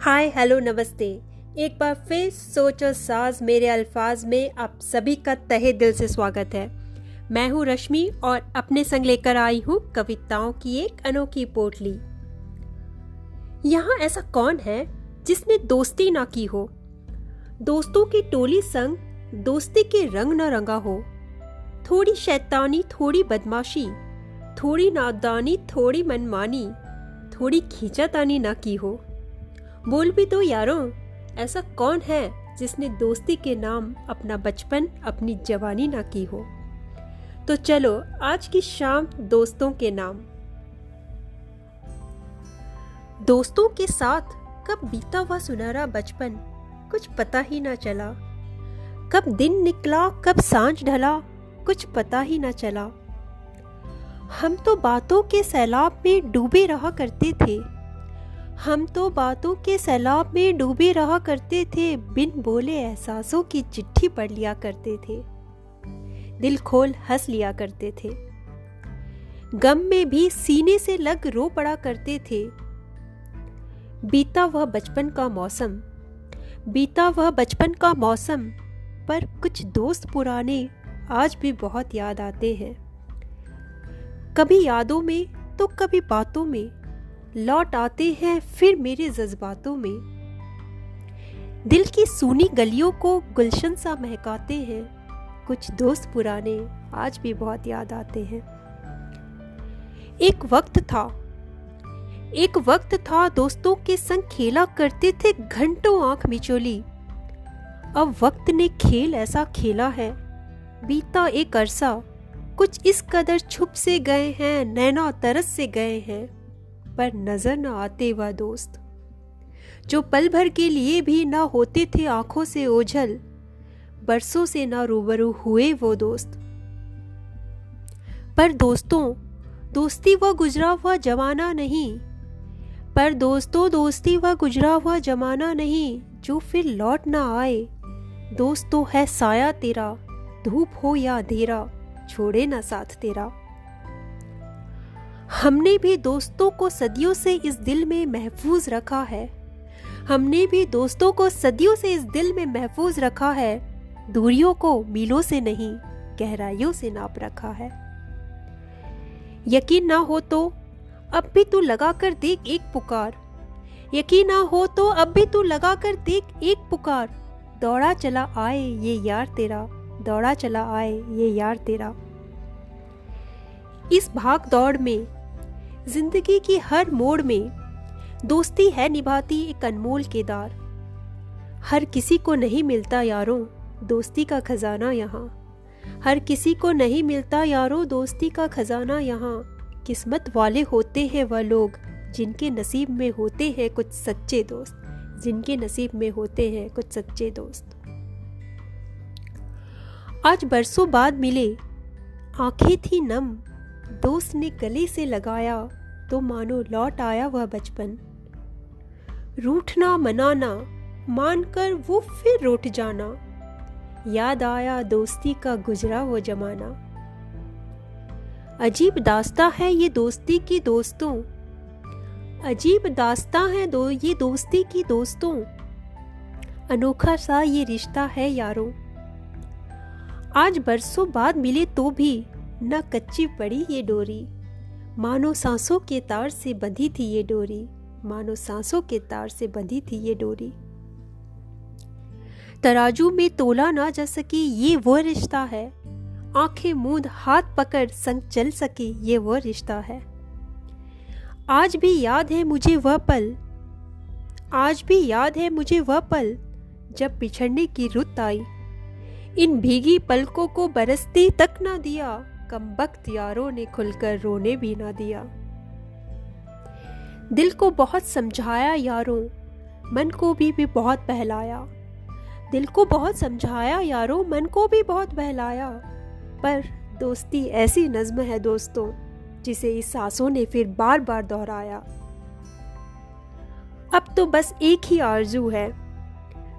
Hi hello नमस्ते। एक बार फिर सोच और साज मेरे अल्फाज में आप सभी का तहे दिल से स्वागत है। मैं हूँ रश्मि और अपने संग लेकर आई हूँ कविताओं की एक अनोखी पोटली। यहाँ ऐसा कौन है जिसने दोस्ती ना की हो? दोस्तों की टोली संग दोस्ती के रंग न रंगा हो। थोड़ी शैतानी, थोड़ी बदमाशी थोड़ी नादानी थोड़ी मनमानी, थोड़ी खींचातानी ना की हो। बोल भी तो यारों, ऐसा कौन है जिसने दोस्ती के नाम अपना बचपन, अपनी जवानी ना की हो? तो चलो, आज की शाम दोस्तों के नाम। दोस्तों के साथ कब बीता हुआ सुनहरा बचपन, कुछ पता ही ना चला। कब दिन निकला, कब साँझ ढला, कुछ पता ही ना चला। हम तो बातों के सैलाब में डूबे रहा करते थे। हम तो बातों के सैलाब में डूबे रहा करते थे, बिन बोले एहसासों की चिट्ठी पढ़ लिया करते थे। दिल खोल हंस लिया करते थे। गम में भी सीने से लग रो पड़ा करते थे। बीता वह बचपन का मौसम, बीता वह बचपन का मौसम, पर कुछ दोस्त पुराने आज भी बहुत याद आते हैं। कभी यादों में तो कभी बातों में। लौट आते हैं फिर मेरे जज्बातों में। दिल की सूनी गलियों को गुलशन सा महकाते हैं। कुछ दोस्त पुराने आज भी बहुत याद आते हैं। एक वक्त था। एक वक्त था दोस्तों के संग खेला करते थे घंटों आँख मिचोली। अब वक्त ने खेल ऐसा खेला है। बीता एक अरसा। कुछ इस कदर छुप से गए हैं, नैना तरस से गए हैं, पर नज़र न आते वह दोस्त। जो पल भर के लिए भी ना होते थे आँखों से ओझल, बरसों से ना रूबरू हुए वो दोस्त। पर दोस्तों, दोस्ती वह गुजरा हुआ जमाना नहीं। पर दोस्तों, दोस्ती वह गुजरा हुआ जमाना नहीं, जो फिर लौट ना आए। दोस्त तो है साया तेरा, धूप हो या अंधेरा। छोड़े ना साथ तेरा। हमने भी दोस्तों को सदियों से इस दिल में महफूज रखा है। हमने भी दोस्तों को सदियों से इस दिल में महफूज रखा है। दूरियों को मीलों से नहीं, गहराइयों से नाप रखा है। यकीन ना हो तो अब भी तू लगा कर देख एक पुकार। यकीन ना हो तो अब भी तू लगा कर देख एक पुकार। दौड़ा चला आए ये यार तेरा। दौड़ा चला आए ये यार तेरा। इस भाग दौड़ में, ज़िंदगी की हर मोड़ में, दोस्ती है निभाती एक अनमोल केदार। हर किसी को नहीं मिलता यारों, दोस्ती का खजाना यहाँ। हर किसी को नहीं मिलता यारों, दोस्ती का खजाना यहाँ। किस्मत वाले होते हैं वह लोग, जिनके नसीब में होते हैं कुछ सच्चे दोस्त। जिनके नसीब में होते हैं कुछ सच्चे दोस्त। आज बरसों बाद मिले। आँखें थी नम, दोस्त ने गले से लगाया तो मानो लौट आया वह बचपन। रूठना मनाना, मानकर वो फिर रूठ जाना। याद आया दोस्ती का गुजरा वो जमाना। अजीब दास्ता है ये दोस्ती की दोस्तों। अजीब दास्ता है दो, ये दोस्ती की दोस्तों। अनोखा सा ये रिश्ता है यारों। आज बरसों बाद मिले तो भी न कच्ची पड़ी ये डोरी। मानो सांसों के तार से बंधी थी ये डोरी। मानो सांसों के तार से बंधी थी ये डोरी। तराजू में तोला ना जा सके ये वो रिश्ता है। आँखें मूंद हाथ पकड़ संग चल सके ये वो रिश्ता है। आज भी याद है मुझे वह पल। आज भी याद है मुझे वह पल जब बिछड़ने की रुत आई। इन भीगी पलकों को बरसती तक ना दिया कम वक्त यारों ने खुलकर रोने भी ना दिया। दिल को बहुत समझाया यारों मन को भी, भी बहुत बहलाया। दिल को बहुत समझाया यारों मन को भी बहुत बहलाया। पर दोस्ती ऐसी नज्म है दोस्तों जिसे इस सांसों ने फिर बार बार दोहराया। अब तो बस एक ही आरज़ू है।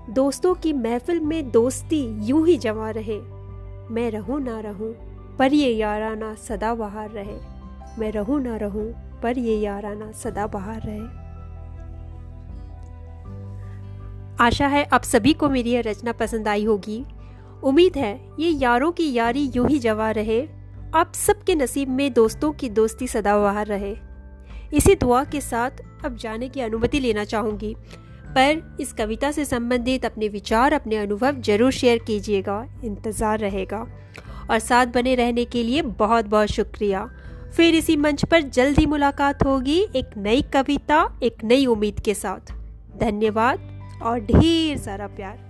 दोस्तों की महफिल में दोस्ती यूँ ही जमा रहे। मैं रहूँ ना रहूँ, पर ये याराना सदा बहार रहे। मैं रहूँ ना रहूँ, पर ये याराना सदा बहार रहे। आशा है आप सभी को मेरी यह रचना पसंद आई होगी। उम्मीद है ये यारों की यारी यूँ ही जवा रहे। आप सबके नसीब में दोस्तों की दोस्ती सदा बाहर रहे। इसी दुआ के साथ अब जाने की अनुमति लेना चाहूँगी। पर इस कविता से संबंधित अपने विचार, अपने अनुभव ज़रूर शेयर कीजिएगा, इंतज़ार रहेगा। और साथ बने रहने के लिए बहुत बहुत शुक्रिया। फिर इसी मंच पर जल्द ही मुलाकात होगी एक नई कविता, एक नई उम्मीद के साथ। धन्यवाद और ढेर सारा प्यार।